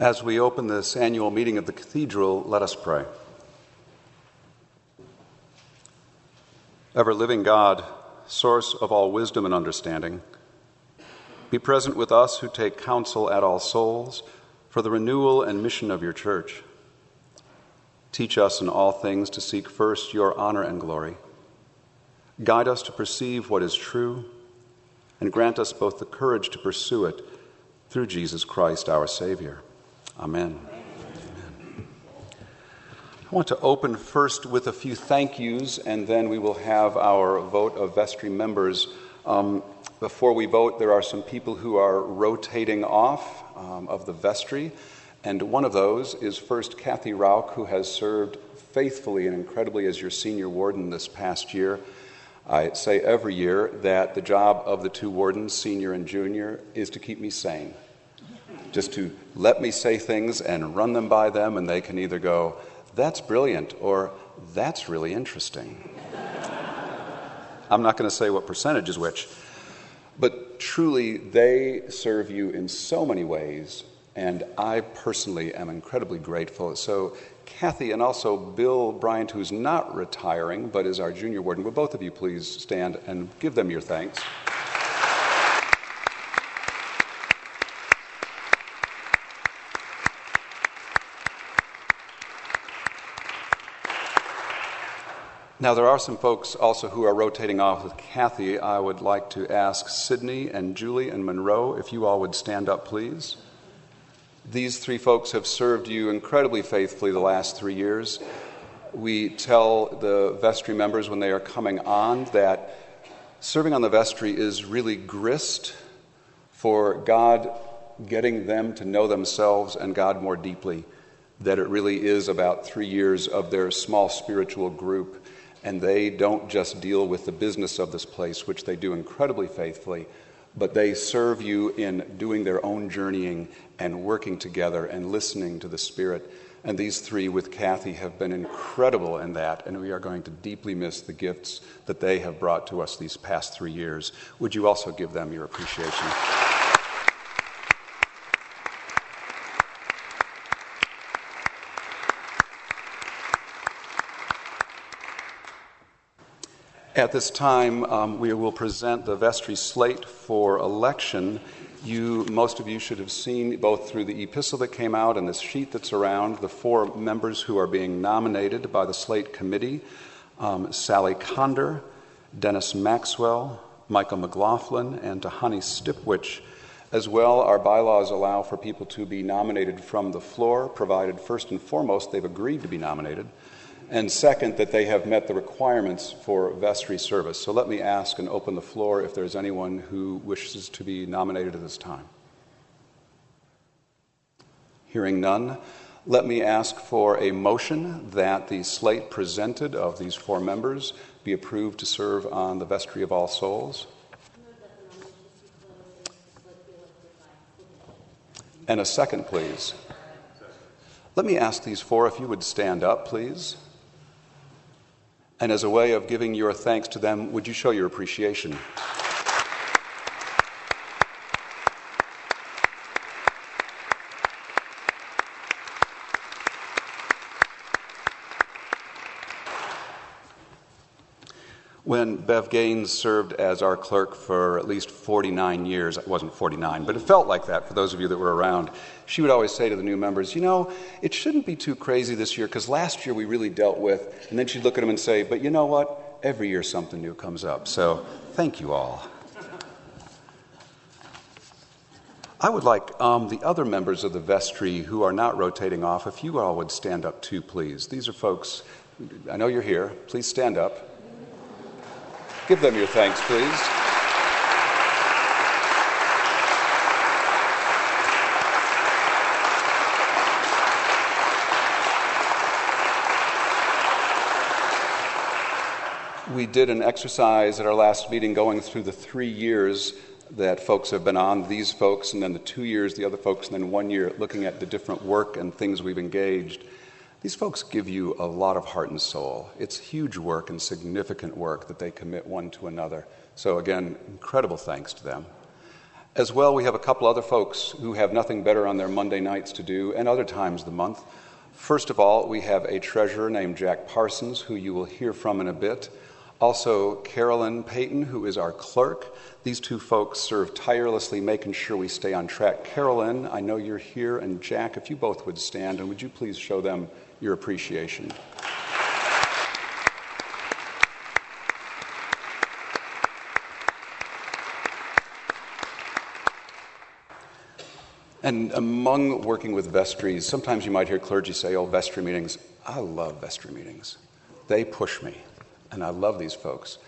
As we open this annual meeting of the Cathedral, let us pray. Ever living God, source of all wisdom and understanding, be present with us who take counsel at All Souls for the renewal and mission of your church. Teach us in all things to seek first your honor and glory. Guide us to perceive what is true, and grant us both the courage to pursue it through Jesus Christ our Savior. Amen. Amen. I want to open first with a few thank yous, and then we will have our vote of vestry members. Um, before we vote, there are some people who are rotating off um, of the vestry. And one of those is first Kathy Rauch, who has served faithfully and incredibly as your senior warden this past year. I say every year that the job of the two wardens, senior and junior, is to keep me sane. Just to let me say things and run them by them, and they can either go, that's brilliant, or that's really interesting. I'm not going to say what percentage is which, but truly, they serve you in so many ways and I personally am incredibly grateful. So, Kathy and also Bill Bryant, who's not retiring but is our junior warden, will both of you please stand and give them your thanks? Now, there are some folks also who are rotating off with Kathy. I would like to ask Sydney and Julie and Monroe if you all would stand up, please. These three folks have served you incredibly faithfully the last three years. We tell the vestry members when they are coming on that serving on the vestry is really grist for God getting them to know themselves and God more deeply. That it really is about three years of their small spiritual group, and they don't just deal with the business of this place, which they do incredibly faithfully, but they serve you in doing their own journeying and working together and listening to the Spirit. And these three with Kathy have been incredible in that, and we are going to deeply miss the gifts that they have brought to us these past three years. Would you also give them your appreciation? At this time, um, we will present the vestry slate for election. You, most of you should have seen both through the epistle that came out and this sheet that's around the four members who are being nominated by the slate committee um, Sally Conder, Dennis Maxwell, Michael McLaughlin, and Tahani Stipwich. As well, our bylaws allow for people to be nominated from the floor, provided first and foremost they've agreed to be nominated and second, that they have met the requirements for vestry service. So let me ask and open the floor if there's anyone who wishes to be nominated at this time. Hearing none, let me ask for a motion that the slate presented of these four members be approved to serve on the vestry of all souls. And a second, please. Let me ask these four if you would stand up, please. And as a way of giving your thanks to them, would you show your appreciation? When Bev Gaines served as our clerk for at least 49 years, it wasn't 49, but it felt like that for those of you that were around, she would always say to the new members, You know, it shouldn't be too crazy this year because last year we really dealt with, and then she'd look at them and say, But you know what? Every year something new comes up. So thank you all. I would like um, the other members of the vestry who are not rotating off, if you all would stand up too, please. These are folks, I know you're here. Please stand up. Give them your thanks, please. We did an exercise at our last meeting going through the three years that folks have been on, these folks, and then the two years, the other folks, and then one year, looking at the different work and things we've engaged. These folks give you a lot of heart and soul. It's huge work and significant work that they commit one to another. So, again, incredible thanks to them. As well, we have a couple other folks who have nothing better on their Monday nights to do and other times of the month. First of all, we have a treasurer named Jack Parsons, who you will hear from in a bit. Also, Carolyn Payton, who is our clerk. These two folks serve tirelessly making sure we stay on track. Carolyn, I know you're here, and Jack, if you both would stand, and would you please show them your appreciation? And among working with vestries, sometimes you might hear clergy say, oh, vestry meetings. I love vestry meetings. They push me, and I love these folks.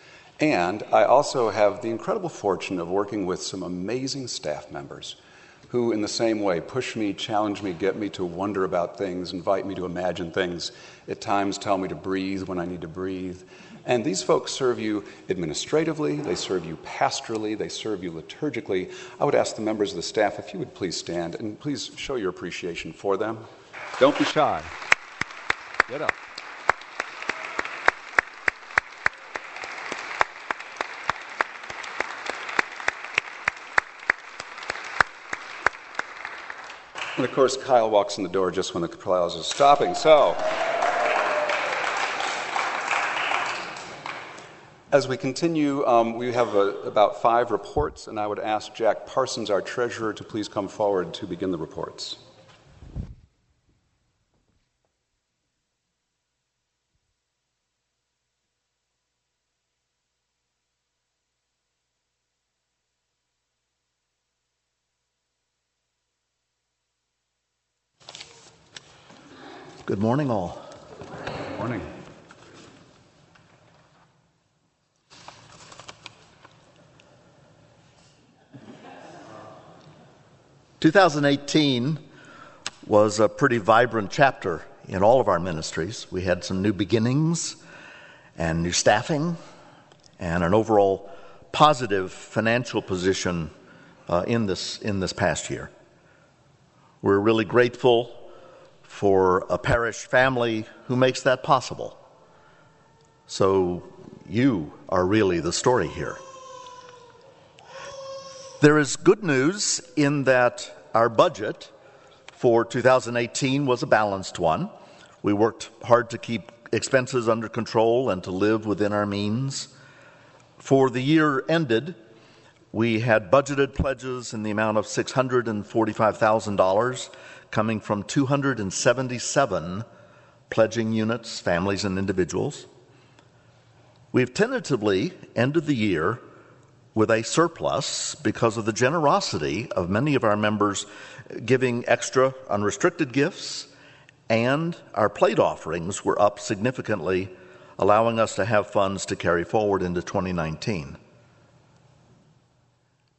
And I also have the incredible fortune of working with some amazing staff members who, in the same way, push me, challenge me, get me to wonder about things, invite me to imagine things, at times tell me to breathe when I need to breathe. And these folks serve you administratively, they serve you pastorally, they serve you liturgically. I would ask the members of the staff if you would please stand and please show your appreciation for them. Don't be shy. Get up. And of course, Kyle walks in the door just when the applause is stopping. So. As we continue, um, we have a, about five reports, and I would ask Jack Parsons, our treasurer, to please come forward to begin the reports. Morning, all. Good morning. 2018 was a pretty vibrant chapter in all of our ministries. We had some new beginnings and new staffing and an overall positive financial position uh, in, this, in this past year. We're really grateful for a parish family who makes that possible. So, you are really the story here. There is good news in that our budget for 2018 was a balanced one. We worked hard to keep expenses under control and to live within our means. For the year ended, we had budgeted pledges in the amount of $645,000 coming from 277 pledging units, families, and individuals. We've tentatively ended the year with a surplus because of the generosity of many of our members giving extra unrestricted gifts, and our plate offerings were up significantly, allowing us to have funds to carry forward into 2019.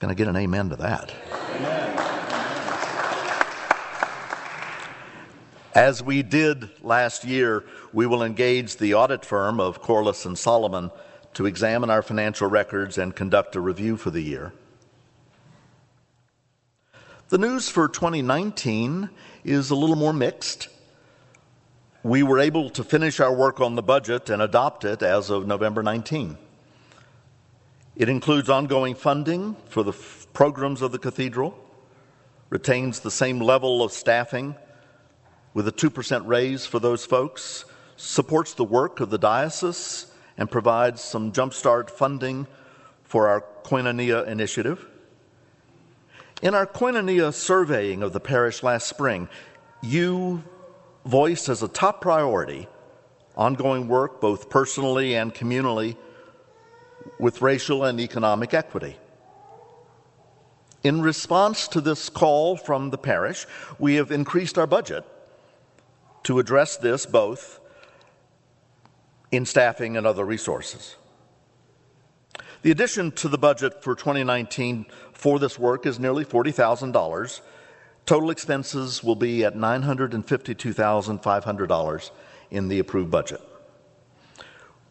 Can I get an amen to that? As we did last year, we will engage the audit firm of Corliss and Solomon to examine our financial records and conduct a review for the year. The news for 2019 is a little more mixed. We were able to finish our work on the budget and adopt it as of November 19. It includes ongoing funding for the f- programs of the cathedral, retains the same level of staffing with a 2% raise for those folks, supports the work of the diocese and provides some jumpstart funding for our Koinonia initiative. In our Koinonia surveying of the parish last spring, you voiced as a top priority ongoing work, both personally and communally, with racial and economic equity. In response to this call from the parish, we have increased our budget to address this both in staffing and other resources. The addition to the budget for 2019 for this work is nearly $40,000. Total expenses will be at $952,500 in the approved budget.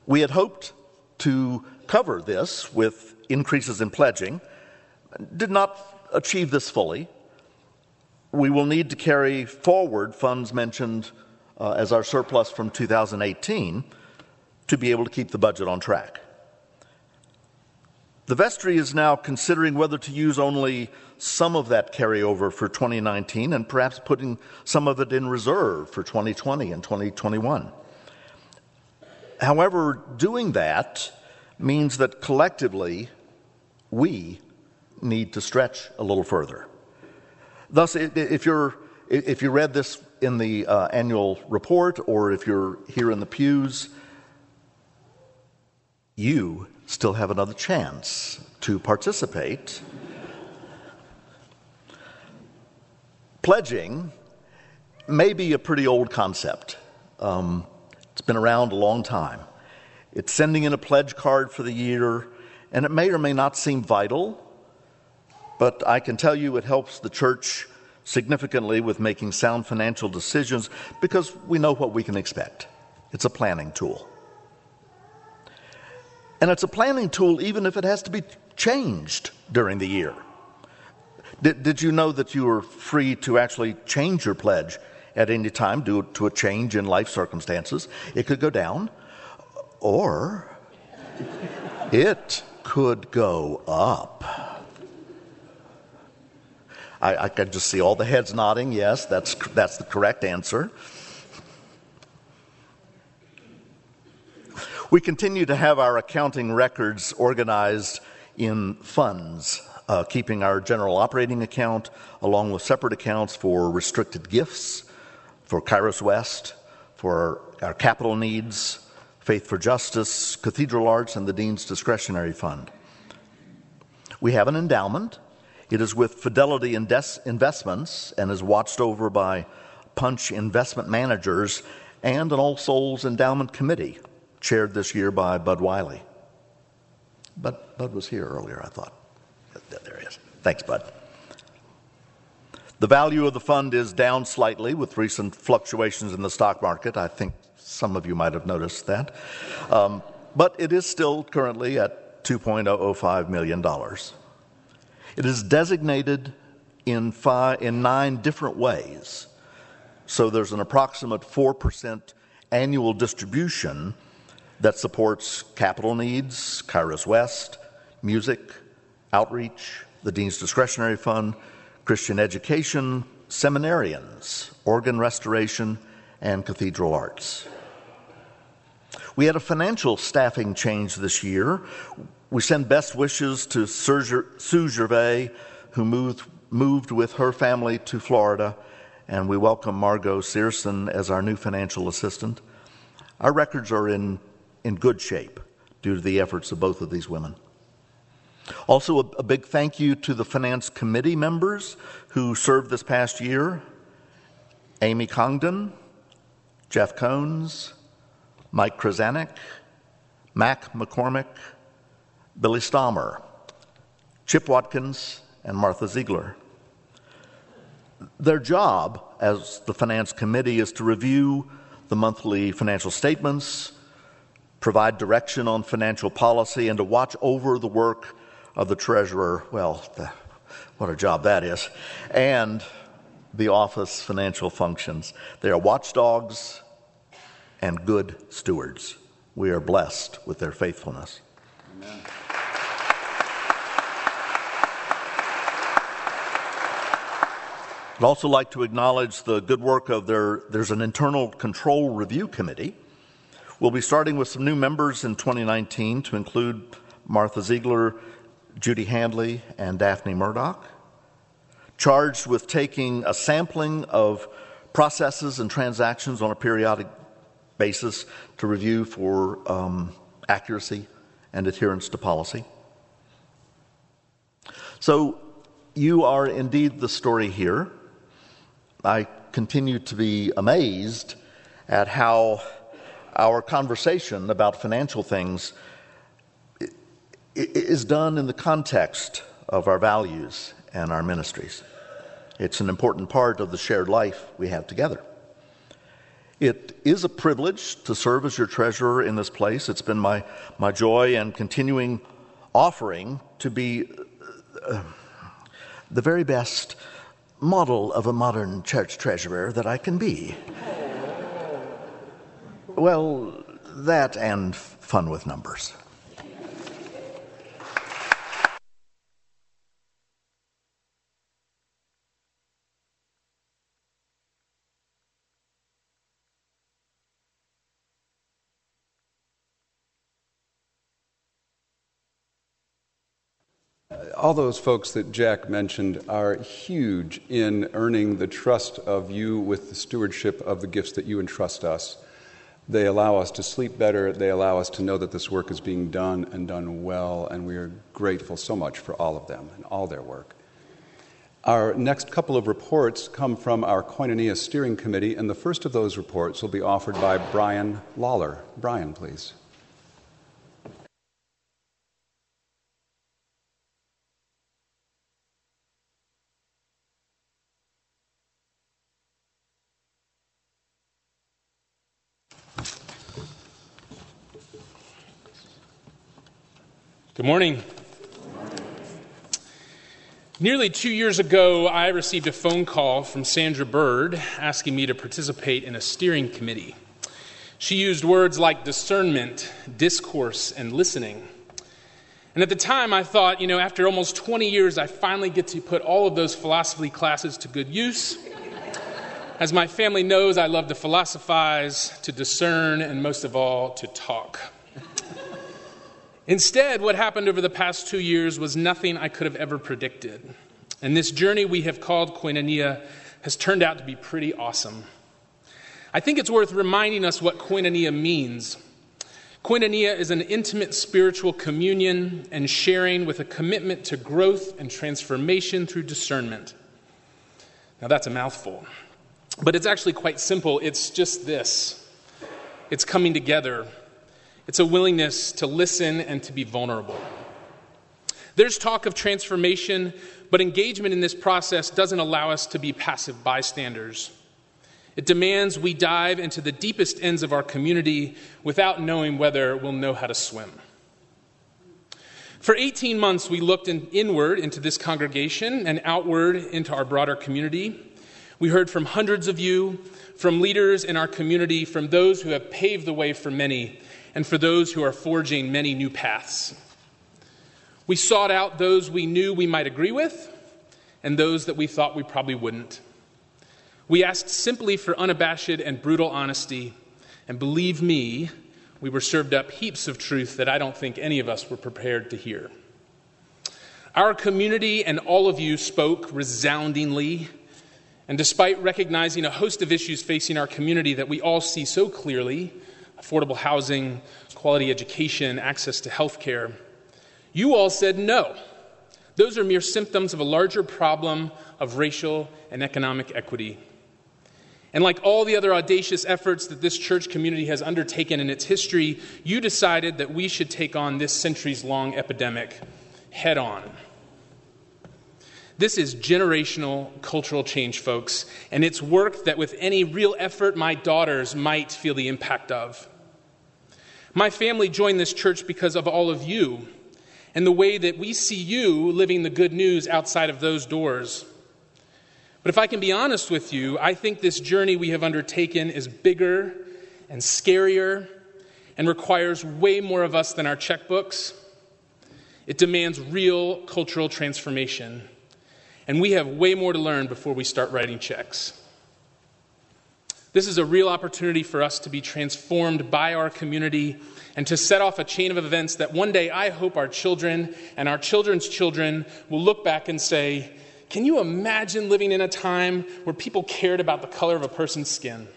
We had hoped to cover this with increases in pledging, did not achieve this fully. We will need to carry forward funds mentioned uh, as our surplus from 2018 to be able to keep the budget on track. The vestry is now considering whether to use only some of that carryover for 2019 and perhaps putting some of it in reserve for 2020 and 2021. However, doing that means that collectively we need to stretch a little further. Thus, if, you're, if you read this in the uh, annual report or if you're here in the pews, you still have another chance to participate. Pledging may be a pretty old concept. Um, it's been around a long time. It's sending in a pledge card for the year, and it may or may not seem vital, but I can tell you it helps the church significantly with making sound financial decisions because we know what we can expect. It's a planning tool. And it's a planning tool even if it has to be changed during the year. Did, did you know that you were free to actually change your pledge at any time due to a change in life circumstances? It could go down, or it could go up. I, I could just see all the heads nodding. Yes, that's, that's the correct answer. We continue to have our accounting records organized in funds, uh, keeping our general operating account along with separate accounts for restricted gifts, for Kairos West, for our capital needs, Faith for Justice, Cathedral Arts, and the Dean's Discretionary Fund. We have an endowment. It is with Fidelity Investments and is watched over by Punch Investment Managers and an All Souls Endowment Committee chaired this year by Bud Wiley. Bud, Bud was here earlier, I thought. There he is. Thanks, Bud. The value of the fund is down slightly with recent fluctuations in the stock market. I think some of you might have noticed that. Um, but it is still currently at $2.005 million. It is designated in, five, in nine different ways. So there's an approximate 4% annual distribution that supports capital needs, Kairos West, music, outreach, the Dean's Discretionary Fund, Christian education, seminarians, organ restoration, and cathedral arts. We had a financial staffing change this year. We send best wishes to Sue Gervais, who moved, moved with her family to Florida, and we welcome Margot Searson as our new financial assistant. Our records are in in good shape due to the efforts of both of these women. Also, a, a, big thank you to the Finance Committee members who served this past year Amy Congdon, Jeff Cones, Mike Krasanik, Mac McCormick, Billy Stammer, Chip Watkins, and Martha Ziegler. Their job as the Finance Committee is to review the monthly financial statements, provide direction on financial policy, and to watch over the work of the treasurer. Well, the, what a job that is. And the office financial functions. They are watchdogs and good stewards. We are blessed with their faithfulness. Amen. I'd also like to acknowledge the good work of their, there's an internal control review committee We'll be starting with some new members in 2019 to include Martha Ziegler, Judy Handley, and Daphne Murdoch, charged with taking a sampling of processes and transactions on a periodic basis to review for um, accuracy and adherence to policy. So, you are indeed the story here. I continue to be amazed at how our conversation about financial things is done in the context of our values and our ministries. It's an important part of the shared life we have together. It is a privilege to serve as your treasurer in this place. It's been my, my joy and continuing offering to be uh, the very best model of a modern church treasurer that I can be. Well, that and fun with numbers. All those folks that Jack mentioned are huge in earning the trust of you with the stewardship of the gifts that you entrust us. They allow us to sleep better. They allow us to know that this work is being done and done well, and we are grateful so much for all of them and all their work. Our next couple of reports come from our Koinonia Steering Committee, and the first of those reports will be offered by Brian Lawler. Brian, please. Good morning. Nearly two years ago, I received a phone call from Sandra Bird asking me to participate in a steering committee. She used words like discernment, discourse, and listening. And at the time, I thought, you know, after almost 20 years, I finally get to put all of those philosophy classes to good use. As my family knows, I love to philosophize, to discern, and most of all, to talk. Instead, what happened over the past two years was nothing I could have ever predicted. And this journey we have called Koinonia has turned out to be pretty awesome. I think it's worth reminding us what Koinonia means. Koinonia is an intimate spiritual communion and sharing with a commitment to growth and transformation through discernment. Now, that's a mouthful, but it's actually quite simple. It's just this it's coming together it's a willingness to listen and to be vulnerable. There's talk of transformation, but engagement in this process doesn't allow us to be passive bystanders. It demands we dive into the deepest ends of our community without knowing whether we'll know how to swim. For 18 months, we looked in, inward into this congregation and outward into our broader community. We heard from hundreds of you, from leaders in our community, from those who have paved the way for many, and for those who are forging many new paths. We sought out those we knew we might agree with and those that we thought we probably wouldn't. We asked simply for unabashed and brutal honesty, and believe me, we were served up heaps of truth that I don't think any of us were prepared to hear. Our community and all of you spoke resoundingly, and despite recognizing a host of issues facing our community that we all see so clearly, affordable housing, quality education, access to health care. You all said no. Those are mere symptoms of a larger problem of racial and economic equity. And like all the other audacious efforts that this church community has undertaken in its history, you decided that we should take on this centuries long epidemic head on. This is generational cultural change, folks, and it's work that with any real effort, my daughters might feel the impact of. My family joined this church because of all of you and the way that we see you living the good news outside of those doors. But if I can be honest with you, I think this journey we have undertaken is bigger and scarier and requires way more of us than our checkbooks. It demands real cultural transformation. And we have way more to learn before we start writing checks. This is a real opportunity for us to be transformed by our community and to set off a chain of events that one day I hope our children and our children's children will look back and say, Can you imagine living in a time where people cared about the color of a person's skin?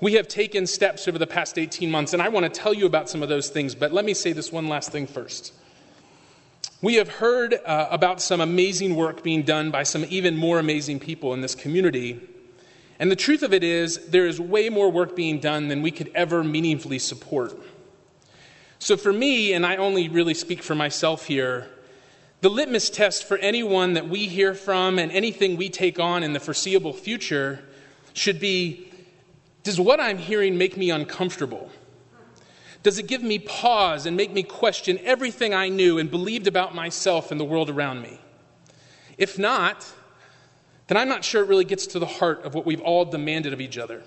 We have taken steps over the past 18 months, and I want to tell you about some of those things, but let me say this one last thing first. We have heard uh, about some amazing work being done by some even more amazing people in this community. And the truth of it is, there is way more work being done than we could ever meaningfully support. So, for me, and I only really speak for myself here, the litmus test for anyone that we hear from and anything we take on in the foreseeable future should be Does what I'm hearing make me uncomfortable? Does it give me pause and make me question everything I knew and believed about myself and the world around me? If not, then I'm not sure it really gets to the heart of what we've all demanded of each other.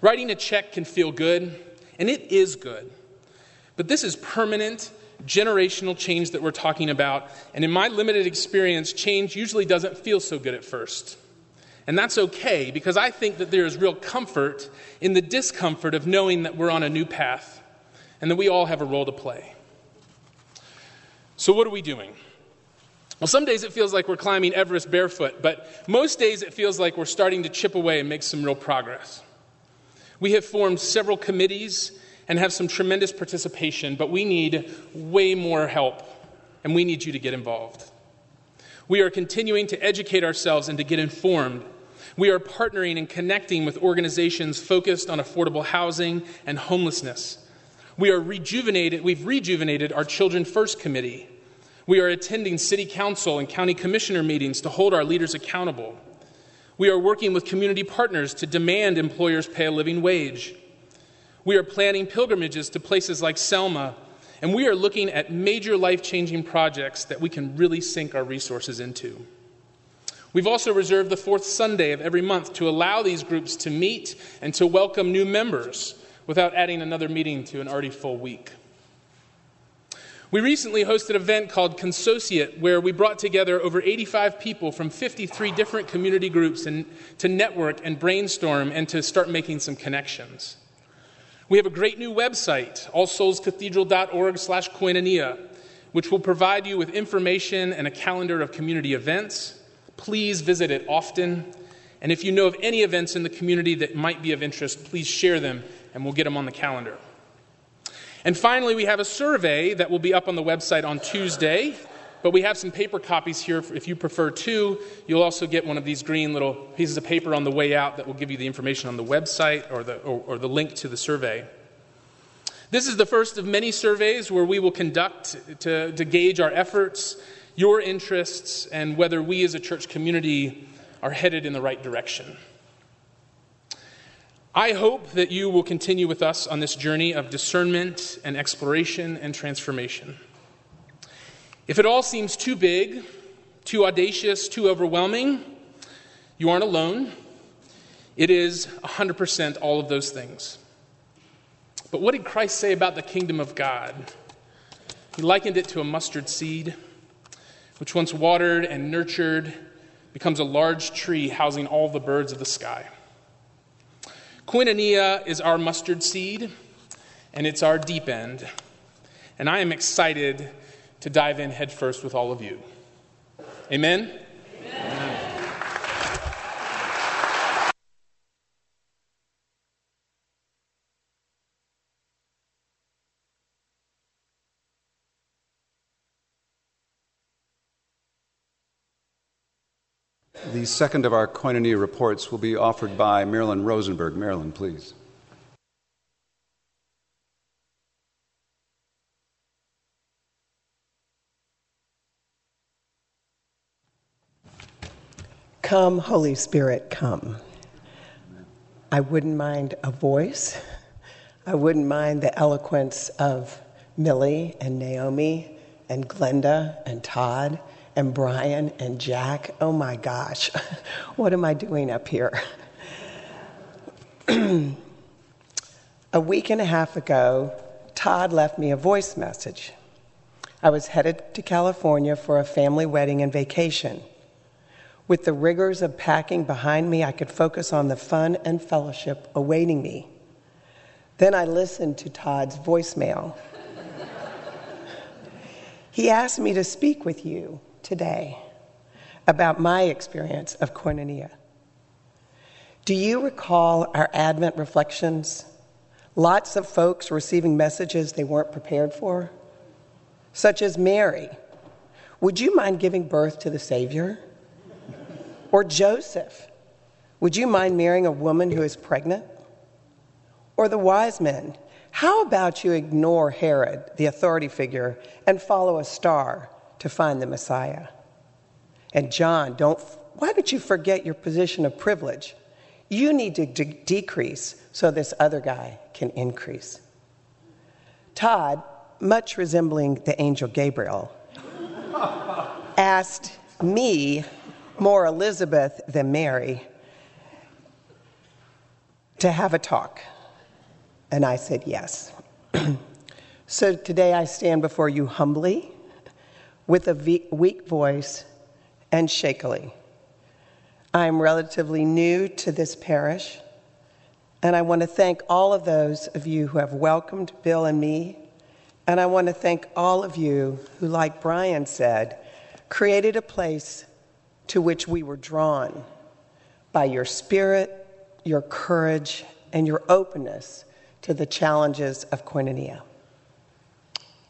Writing a check can feel good, and it is good. But this is permanent, generational change that we're talking about. And in my limited experience, change usually doesn't feel so good at first. And that's okay because I think that there is real comfort in the discomfort of knowing that we're on a new path and that we all have a role to play. So, what are we doing? Well, some days it feels like we're climbing Everest barefoot, but most days it feels like we're starting to chip away and make some real progress. We have formed several committees and have some tremendous participation, but we need way more help, and we need you to get involved. We are continuing to educate ourselves and to get informed. We are partnering and connecting with organizations focused on affordable housing and homelessness. We are rejuvenated, we've rejuvenated our Children First Committee. We are attending city council and county commissioner meetings to hold our leaders accountable. We are working with community partners to demand employers pay a living wage. We are planning pilgrimages to places like Selma, and we are looking at major life changing projects that we can really sink our resources into. We've also reserved the fourth Sunday of every month to allow these groups to meet and to welcome new members without adding another meeting to an already full week. We recently hosted an event called Consociate, where we brought together over 85 people from 53 different community groups and, to network and brainstorm and to start making some connections. We have a great new website, allsoulscathedral.org slash koinonia, which will provide you with information and a calendar of community events. Please visit it often. And if you know of any events in the community that might be of interest, please share them and we'll get them on the calendar. And finally, we have a survey that will be up on the website on Tuesday. But we have some paper copies here if you prefer to. You'll also get one of these green little pieces of paper on the way out that will give you the information on the website or the, or, or the link to the survey. This is the first of many surveys where we will conduct to, to gauge our efforts, your interests, and whether we as a church community are headed in the right direction. I hope that you will continue with us on this journey of discernment and exploration and transformation. If it all seems too big, too audacious, too overwhelming, you aren't alone. It is 100% all of those things. But what did Christ say about the kingdom of God? He likened it to a mustard seed, which once watered and nurtured becomes a large tree housing all the birds of the sky. Koinonia is our mustard seed, and it's our deep end. And I am excited to dive in headfirst with all of you. Amen? Amen. The second of our Koinonia reports will be offered by Marilyn Rosenberg. Marilyn, please. Come, Holy Spirit, come. I wouldn't mind a voice. I wouldn't mind the eloquence of Millie and Naomi and Glenda and Todd and Brian and Jack. Oh my gosh, what am I doing up here? a week and a half ago, Todd left me a voice message. I was headed to California for a family wedding and vacation. With the rigors of packing behind me, I could focus on the fun and fellowship awaiting me. Then I listened to Todd's voicemail. he asked me to speak with you today about my experience of koinonia. Do you recall our Advent reflections? Lots of folks receiving messages they weren't prepared for, such as Mary. Would you mind giving birth to the Savior? Or Joseph. Would you mind marrying a woman who is pregnant? Or the wise men. How about you ignore Herod, the authority figure, and follow a star to find the Messiah. And John, don't, why did you forget your position of privilege? You need to de- decrease so this other guy can increase. Todd, much resembling the angel Gabriel, asked me, more Elizabeth than Mary, to have a talk. And I said yes. so today I stand before you humbly with a weak voice and shakily. I am relatively new to this parish, and I want to thank all of those of you who have welcomed Bill and me And I want to thank all of you who, like Brian said, created a place to which we were drawn by your spirit, your courage, and your openness to the challenges of koinonia.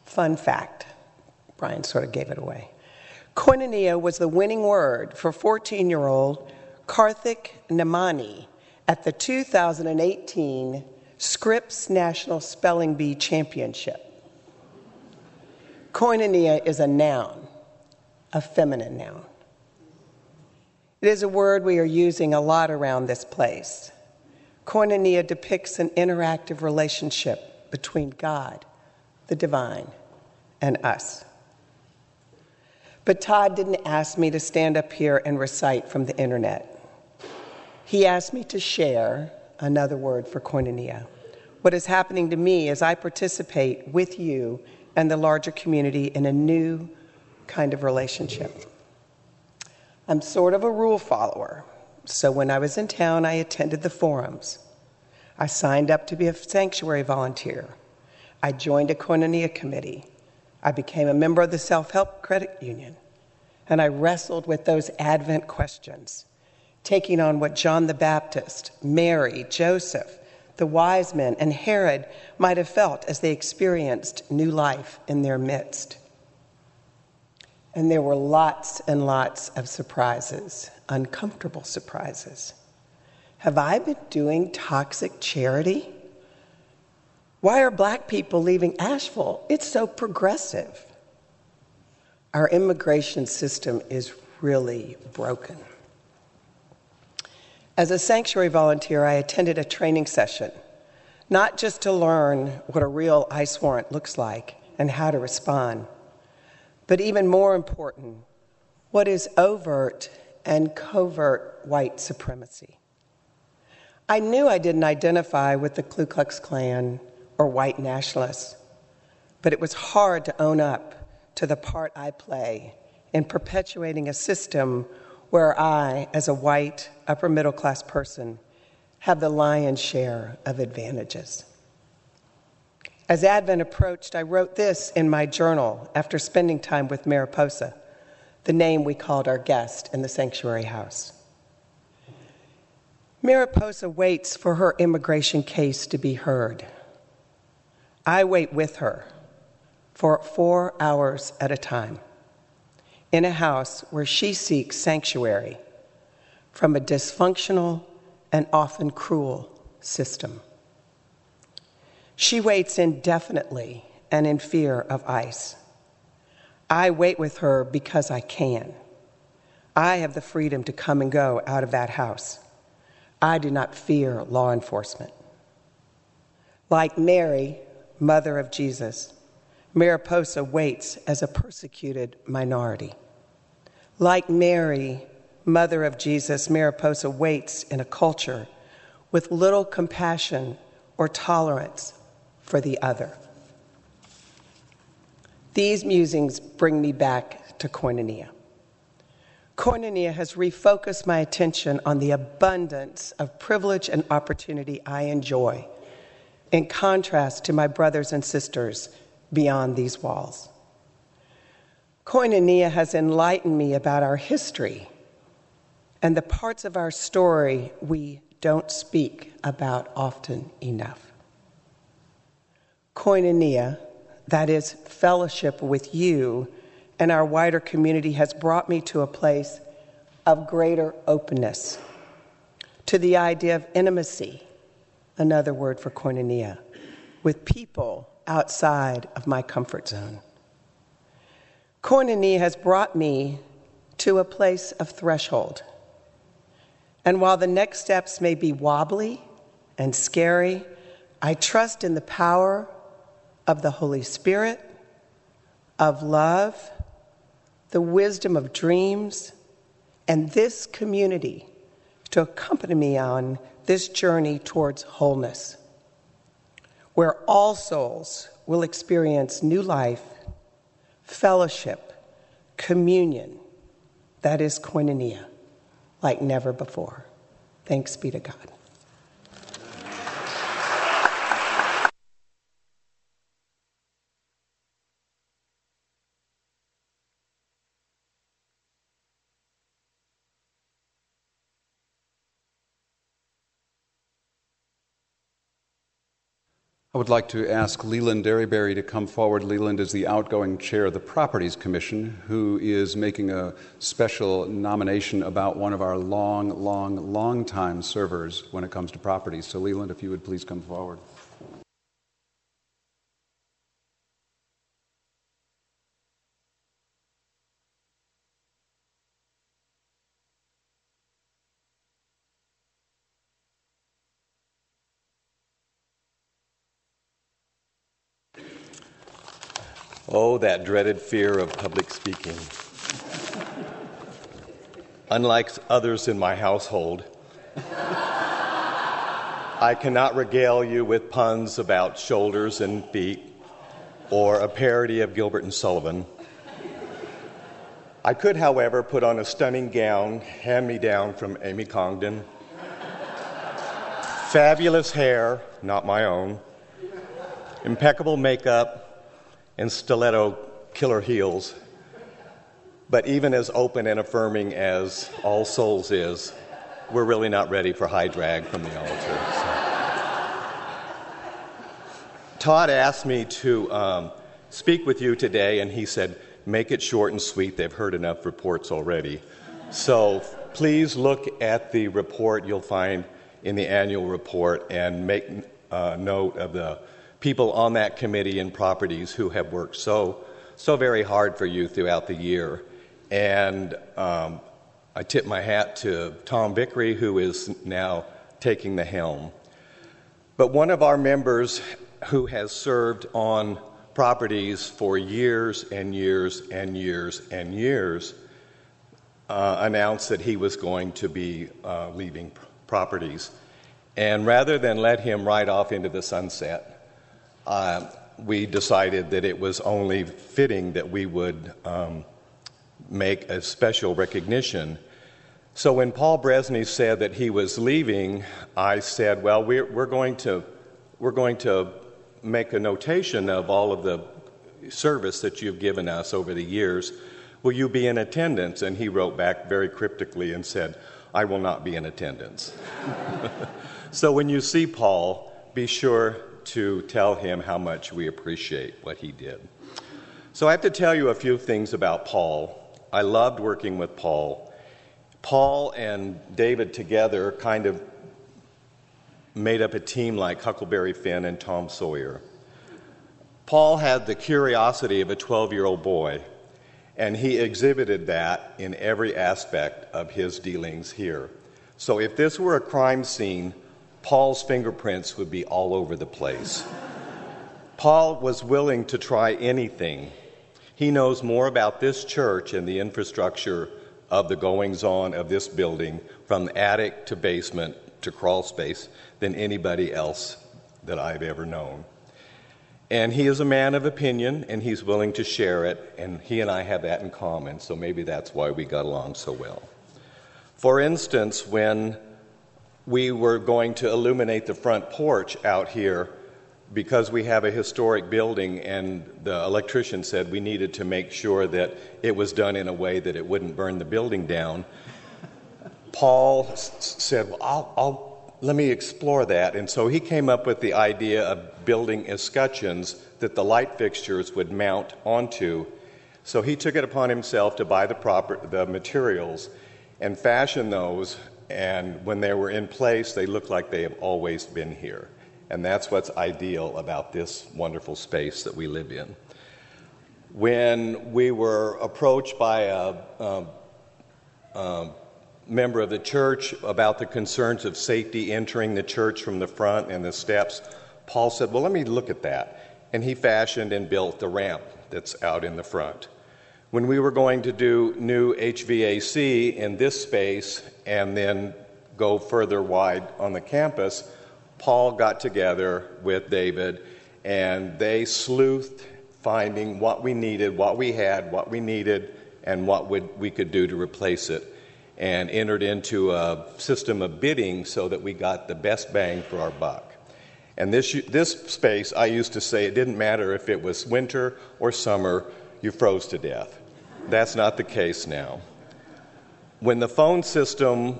Fun fact Brian sort of gave it away. Koinonia was the winning word for 14 year old Karthik Nemmani at the 2018 Scripps National Spelling Bee Championship. Koinonia is a noun, a feminine noun. It is a word we are using a lot around this place. Koinonia depicts an interactive relationship between God, the divine, and us. But Todd didn't ask me to stand up here and recite from the internet. He asked me to share another word for koinonia. What is happening to me as I participate with you and the larger community in a new kind of relationship. I'm sort of a rule follower, so when I was in town, I attended the forums. I signed up to be a sanctuary volunteer. I joined a koinonia committee. I became a member of the Self Help Credit Union. And I wrestled with those Advent questions, taking on what John the Baptist, Mary, Joseph, the wise men, and Herod might have felt as they experienced new life in their midst. And there were lots and lots of surprises, uncomfortable surprises. Have I been doing toxic charity? Why are black people leaving Asheville? It's so progressive. Our immigration system is really broken. As a sanctuary volunteer, I attended a training session, not just to learn what a real ICE warrant looks like and how to respond, but even more important, what is overt and covert white supremacy. I knew I didn't identify with the Ku Klux Klan or white nationalists, but it was hard to own up to the part I play in perpetuating a system where I, as a white, upper middle class person, have the lion's share of advantages. As Advent approached, I wrote this in my journal after spending time with Mariposa, the name we called our guest in the sanctuary house. Mariposa waits for her immigration case to be heard. I wait with her for four hours at a time in a house where she seeks sanctuary from a dysfunctional and often cruel system. She waits indefinitely and in fear of ICE. I wait with her because I can. I have the freedom to come and go out of that house. I do not fear law enforcement. Like Mary, mother of Jesus, Mariposa waits as a persecuted minority. Like Mary, mother of Jesus, Mariposa waits in a culture with little compassion or tolerance for the other. These musings bring me back to koinonia. Koinonia has refocused my attention on the abundance of privilege and opportunity I enjoy, in contrast to my brothers and sisters beyond these walls. Koinonia has enlightened me about our history and the parts of our story we don't speak about often enough. Koinonia, that is, fellowship with you and our wider community, has brought me to a place of greater openness to the idea of intimacy, another word for koinonia, with people outside of my comfort zone. Koinonia has brought me to a place of threshold. And while the next steps may be wobbly and scary, I trust in the power of the Holy Spirit, of love, the wisdom of dreams, and this community to accompany me on this journey towards wholeness, where all souls will experience new life fellowship, communion, that is koinonia, like never before. Thanks be to God. Would like to ask Leland Derryberry to come forward. Leland is the outgoing chair of the Properties Commission, who is making a special nomination about one of our long, long, long time servers when it comes to properties. So, Leland, if you would please come forward. Oh, that dreaded fear of public speaking. Unlike others in my household, I cannot regale you with puns about shoulders and feet or a parody of Gilbert and Sullivan. I could, however, put on a stunning gown, hand me down from Amy Congdon, fabulous hair, not my own, impeccable makeup, and stiletto killer heels. But even as open and affirming as All Souls is, we're really not ready for high drag from the altar. So. Todd asked me to um, speak with you today, and he said, make it short and sweet. They've heard enough reports already. So please look at the report you'll find in the annual report and make uh, note of the people on that committee and properties who have worked so, so very hard for you throughout the year. And um, I tip my hat to Tom Vickery, who is now taking the helm. But one of our members who has served on properties for years and years and years and years uh, announced that he was going to be uh, leaving properties. And rather than let him ride off into the sunset, we decided that it was only fitting that we would um, make a special recognition. So when Paul Bresney said that he was leaving, I said, "Well, we're going to we're going to make a notation of all of the service that you've given us over the years. Will you be in attendance?" And he wrote back very cryptically and said, "I will not be in attendance." so when you see Paul, be sure to tell him how much we appreciate what he did. So I have to tell you a few things about Paul. I loved working with Paul. Paul and David together kind of made up a team like Huckleberry Finn and Tom Sawyer. Paul had the curiosity of a 12 year old boy, and he exhibited that in every aspect of his dealings here. So if this were a crime scene, Paul's fingerprints would be all over the place. Paul was willing to try anything. He knows more about this church and the infrastructure of the goings on of this building, from attic to basement to crawl space, than anybody else that I've ever known. And he is a man of opinion and he's willing to share it, and he and I have that in common, so maybe that's why we got along so well. For instance, when we were going to illuminate the front porch out here because we have a historic building, and the electrician said we needed to make sure that it was done in a way that it wouldn't burn the building down. Paul s- said, Well, I'll, I'll, let me explore that. And so he came up with the idea of building escutcheons that the light fixtures would mount onto. So he took it upon himself to buy the, proper, the materials and fashion those and when they were in place, they look like they have always been here. And that's what's ideal about this wonderful space that we live in. When we were approached by a, a, a member of the church about the concerns of safety entering the church from the front and the steps, Paul said, Well, let me look at that. And he fashioned and built the ramp that's out in the front. When we were going to do new HVAC in this space and then go further wide on the campus, Paul got together with David and they sleuthed finding what we needed, what we had, what we needed, and what would, we could do to replace it, and entered into a system of bidding so that we got the best bang for our buck. And this, this space, I used to say it didn't matter if it was winter or summer, you froze to death. That's not the case now. When the phone system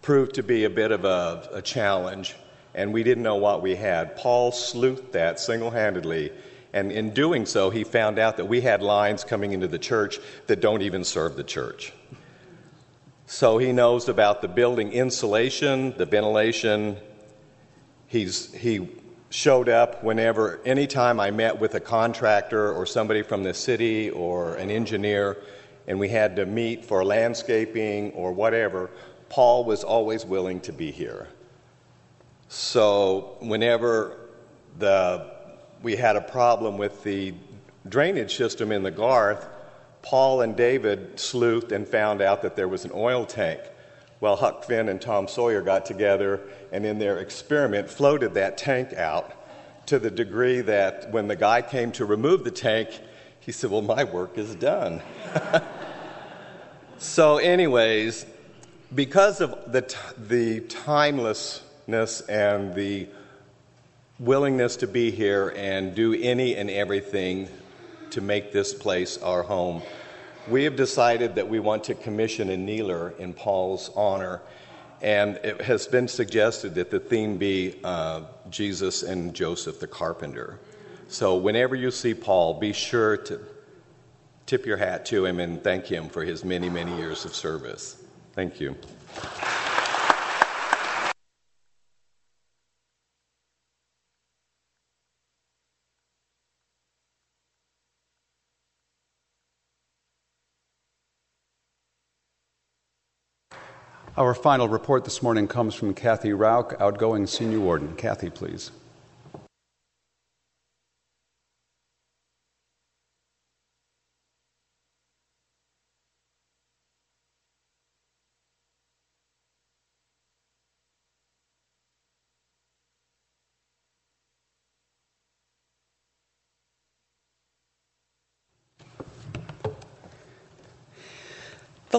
proved to be a bit of a, a challenge, and we didn't know what we had. Paul sleuthed that single handedly. And in doing so, he found out that we had lines coming into the church that don't even serve the church. So he knows about the building insulation, the ventilation. He's, he showed up whenever, anytime I met with a contractor or somebody from the city or an engineer, and we had to meet for landscaping or whatever, Paul was always willing to be here. So whenever the, we had a problem with the drainage system in the Garth, Paul and David sleuthed and found out that there was an oil tank. Well, Huck Finn and Tom Sawyer got together and in their experiment floated that tank out to the degree that when the guy came to remove the tank, he said, Well, my work is done. so, anyways, because of the, t- the timelessness and the willingness to be here and do any and everything to make this place our home. We have decided that we want to commission a kneeler in Paul's honor, and it has been suggested that the theme be uh, Jesus and Joseph the carpenter. So, whenever you see Paul, be sure to tip your hat to him and thank him for his many, many years of service. Thank you. Our final report this morning comes from Kathy Rauch, outgoing senior warden. Kathy, please.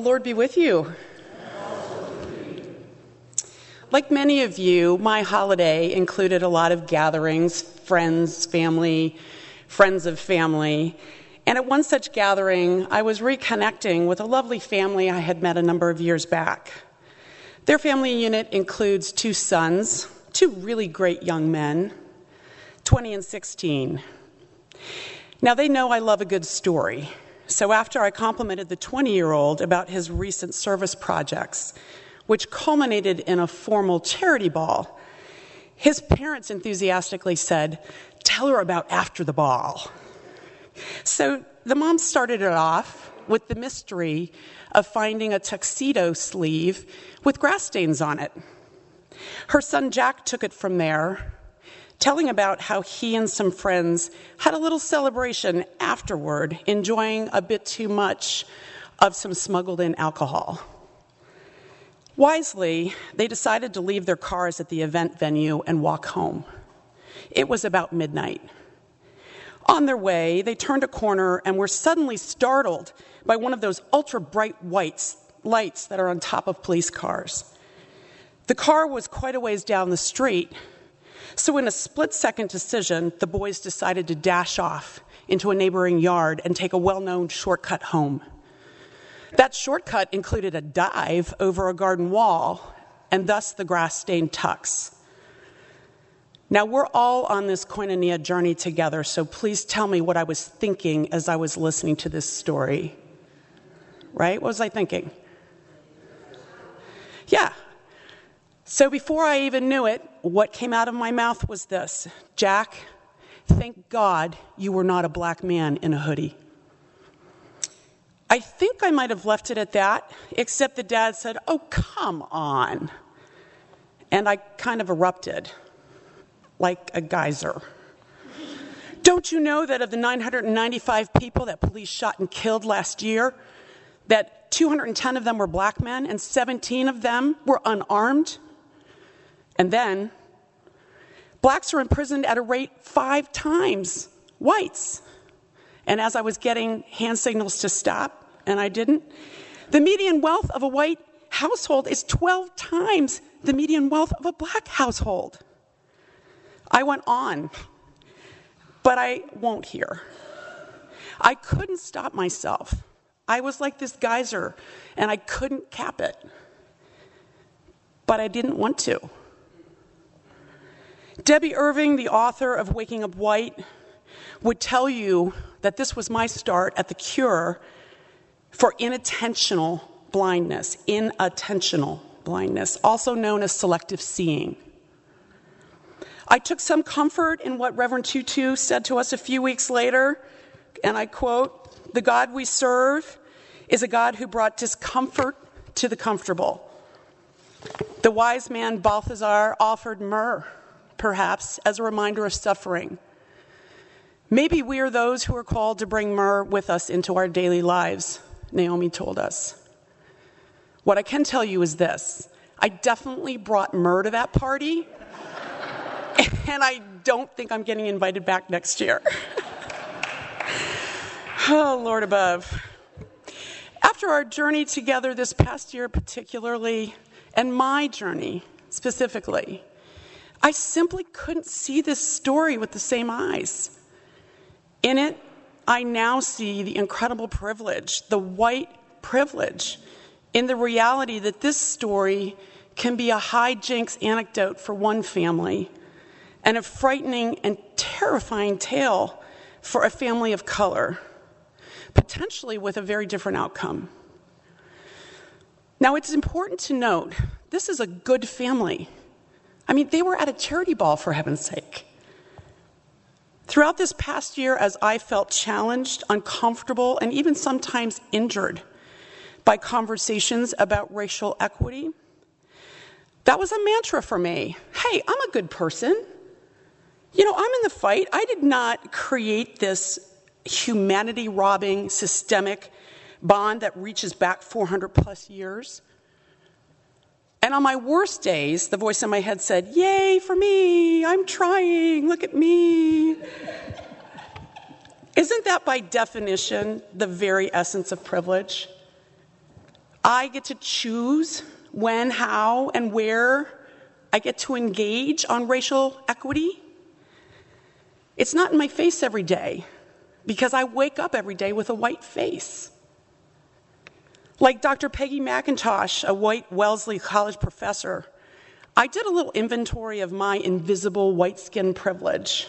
Lord be with you. Like many of you, my holiday included a lot of gatherings, friends, family, friends of family. And at one such gathering, I was reconnecting with a lovely family I had met a number of years back. Their family unit includes two sons, two really great young men, 20 and 16. Now, they know I love a good story. So after I complimented the 20 year old about his recent service projects, which culminated in a formal charity ball. His parents enthusiastically said, Tell her about after the ball. So the mom started it off with the mystery of finding a tuxedo sleeve with grass stains on it. Her son Jack took it from there, telling about how he and some friends had a little celebration afterward, enjoying a bit too much of some smuggled in alcohol. Wisely, they decided to leave their cars at the event venue and walk home. It was about midnight. On their way, they turned a corner and were suddenly startled by one of those ultra bright whites, lights that are on top of police cars. The car was quite a ways down the street, so in a split second decision, the boys decided to dash off into a neighboring yard and take a well known shortcut home. That shortcut included a dive over a garden wall and thus the grass stained tux. Now, we're all on this koinonia journey together, so please tell me what I was thinking as I was listening to this story. Right? What was I thinking? Yeah. So before I even knew it, what came out of my mouth was this Jack, thank God you were not a black man in a hoodie. I think I might have left it at that, except the dad said, Oh, come on. And I kind of erupted like a geyser. Don't you know that of the 995 people that police shot and killed last year, that 210 of them were black men and 17 of them were unarmed? And then, blacks are imprisoned at a rate five times whites. And as I was getting hand signals to stop, and I didn't, the median wealth of a white household is 12 times the median wealth of a black household. I went on, but I won't here. I couldn't stop myself. I was like this geyser, and I couldn't cap it. But I didn't want to. Debby Irving, the author of Waking Up White, would tell you that this was my start at the cure for inattentional blindness, inattentional blindness, also known as selective seeing. I took some comfort in what Reverend Tutu said to us a few weeks later, and I quote The God we serve is a God who brought discomfort to the comfortable. The wise man Balthazar offered myrrh, perhaps, as a reminder of suffering. Maybe we are those who are called to bring myrrh with us into our daily lives, Naomi told us. What I can tell you is this I definitely brought myrrh to that party, and I don't think I'm getting invited back next year. oh, Lord above. After our journey together this past year, particularly, and my journey specifically, I simply couldn't see this story with the same eyes. In it, I now see the incredible privilege, the white privilege, in the reality that this story can be a hijinks anecdote for one family and a frightening and terrifying tale for a family of color, potentially with a very different outcome. Now, it's important to note this is a good family. I mean, they were at a charity ball, for heaven's sake. Throughout this past year, as I felt challenged, uncomfortable, and even sometimes injured by conversations about racial equity, that was a mantra for me. Hey, I'm a good person. You know, I'm in the fight. I did not create this humanity robbing systemic bond that reaches back 400 plus years. And on my worst days, the voice in my head said, Yay for me, I'm trying, look at me. Isn't that by definition the very essence of privilege? I get to choose when, how, and where I get to engage on racial equity. It's not in my face every day because I wake up every day with a white face. Like Dr. Peggy McIntosh, a white Wellesley College professor, I did a little inventory of my invisible white skin privilege.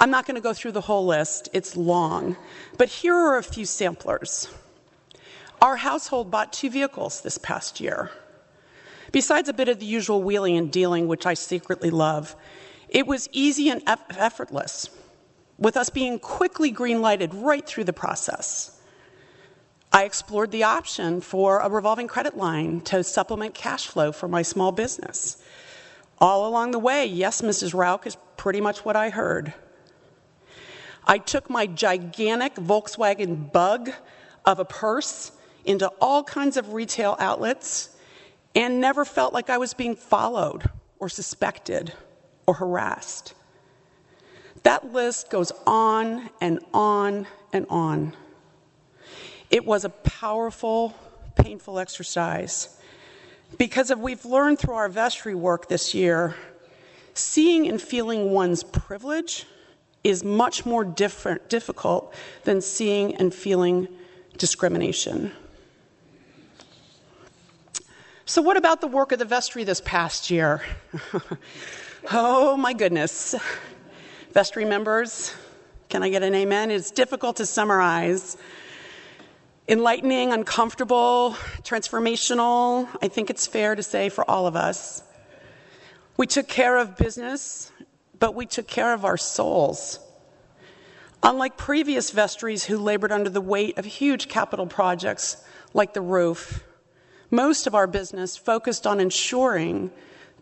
I'm not going to go through the whole list, it's long, but here are a few samplers. Our household bought two vehicles this past year. Besides a bit of the usual wheeling and dealing, which I secretly love, it was easy and effortless, with us being quickly green lighted right through the process. I explored the option for a revolving credit line to supplement cash flow for my small business. All along the way, yes, Mrs. Rauch is pretty much what I heard. I took my gigantic Volkswagen bug of a purse into all kinds of retail outlets and never felt like I was being followed or suspected or harassed. That list goes on and on and on. It was a powerful, painful exercise because if we've learned through our vestry work this year, seeing and feeling one's privilege is much more different, difficult than seeing and feeling discrimination. So, what about the work of the vestry this past year? oh my goodness. Vestry members, can I get an amen? It's difficult to summarize enlightening, uncomfortable, transformational, I think it's fair to say for all of us. We took care of business, but we took care of our souls. Unlike previous vestries who labored under the weight of huge capital projects like the roof, most of our business focused on ensuring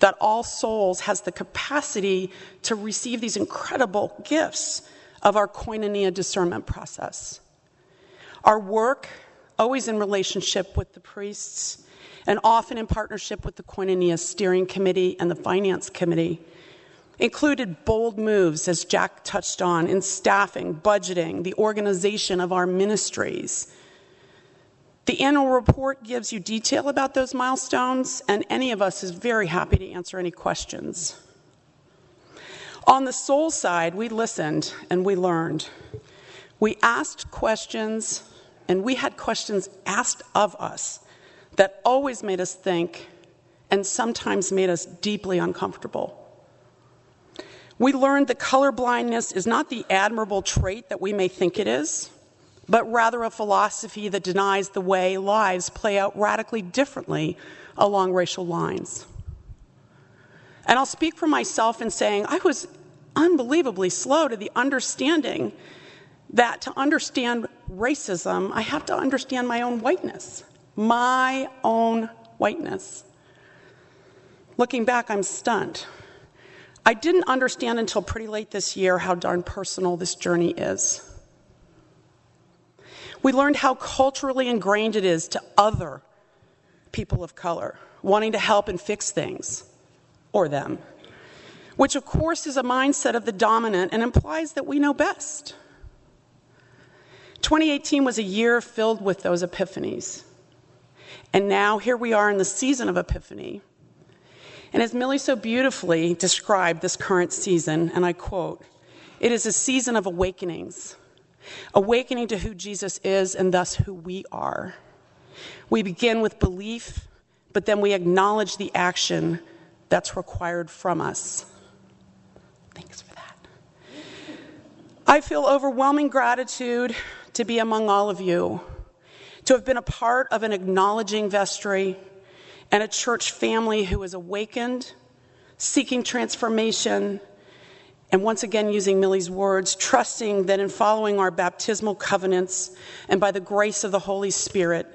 that All Souls has the capacity to receive these incredible gifts of our koinonia discernment process. Our work, always in relationship with the priests, and often in partnership with the Koinonia Steering Committee and the Finance Committee, included bold moves, as Jack touched on, in staffing, budgeting, the organization of our ministries. The annual report gives you detail about those milestones, and any of us is very happy to answer any questions. On the soul side, we listened and we learned. We asked questions and we had questions asked of us that always made us think and sometimes made us deeply uncomfortable. We learned that colorblindness is not the admirable trait that we may think it is, but rather a philosophy that denies the way lives play out radically differently along racial lines. And I'll speak for myself in saying I was unbelievably slow to the understanding that to understand racism, I have to understand my own whiteness. My own whiteness. Looking back, I'm stunned. I didn't understand until pretty late this year how darn personal this journey is. We learned how culturally ingrained it is to other people of color wanting to help and fix things, or them, which of course is a mindset of the dominant and implies that we know best. 2018 was a year filled with those epiphanies. And now here we are in the season of epiphany. And as Millie so beautifully described this current season, and I quote, it is a season of awakenings, awakening to who Jesus is and thus who we are. We begin with belief, but then we acknowledge the action that's required from us. Thanks for that. I feel overwhelming gratitude to be among all of you, to have been a part of an acknowledging vestry and a church family who is awakened, seeking transformation, and once again, using Millie's words, trusting that in following our baptismal covenants and by the grace of the Holy Spirit,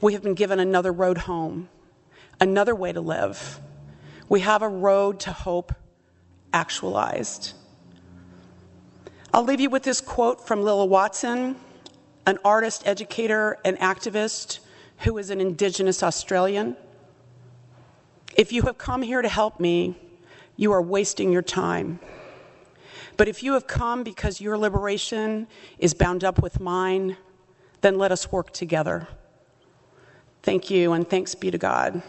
we have been given another road home, another way to live. We have a road to hope actualized. I'll leave you with this quote from Lilla Watson, an artist, educator, and activist who is an Indigenous Australian. If you have come here to help me, you are wasting your time. But if you have come because your liberation is bound up with mine, then let us work together. Thank you, and thanks be to God.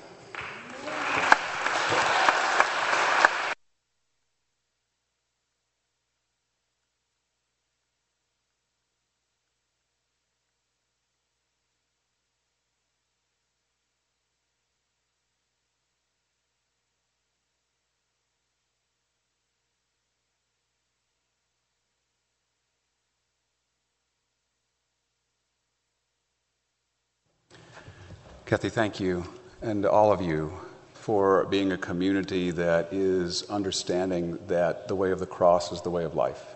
Kathy, thank you, and all of you, for being a community that is understanding that the way of the cross is the way of life.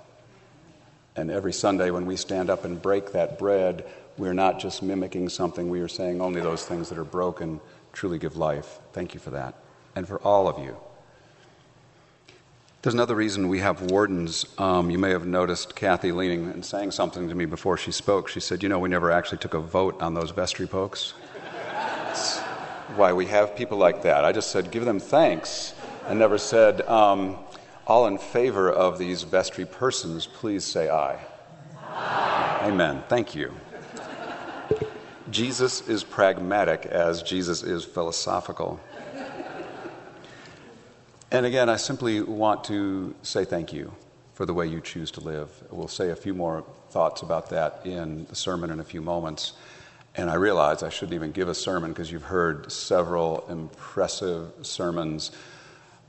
And every Sunday, when we stand up and break that bread, we're not just mimicking something, we are saying only those things that are broken truly give life. Thank you for that, and for all of you. There's another reason we have wardens. Um, you may have noticed Kathy leaning and saying something to me before she spoke. She said, You know, we never actually took a vote on those vestry pokes why we have people like that. I just said, give them thanks, and never said, um, all in favor of these vestry persons, please say aye. aye. Amen. Thank you. Jesus is pragmatic as Jesus is philosophical. And again, I simply want to say thank you for the way you choose to live. We'll say a few more thoughts about that in the sermon in a few moments. And I realize I shouldn't even give a sermon because you've heard several impressive sermons,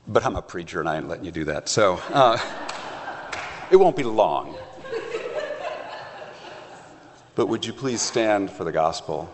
but I'm a preacher and I ain't letting you do that. So uh, it won't be long. But would you please stand for the gospel?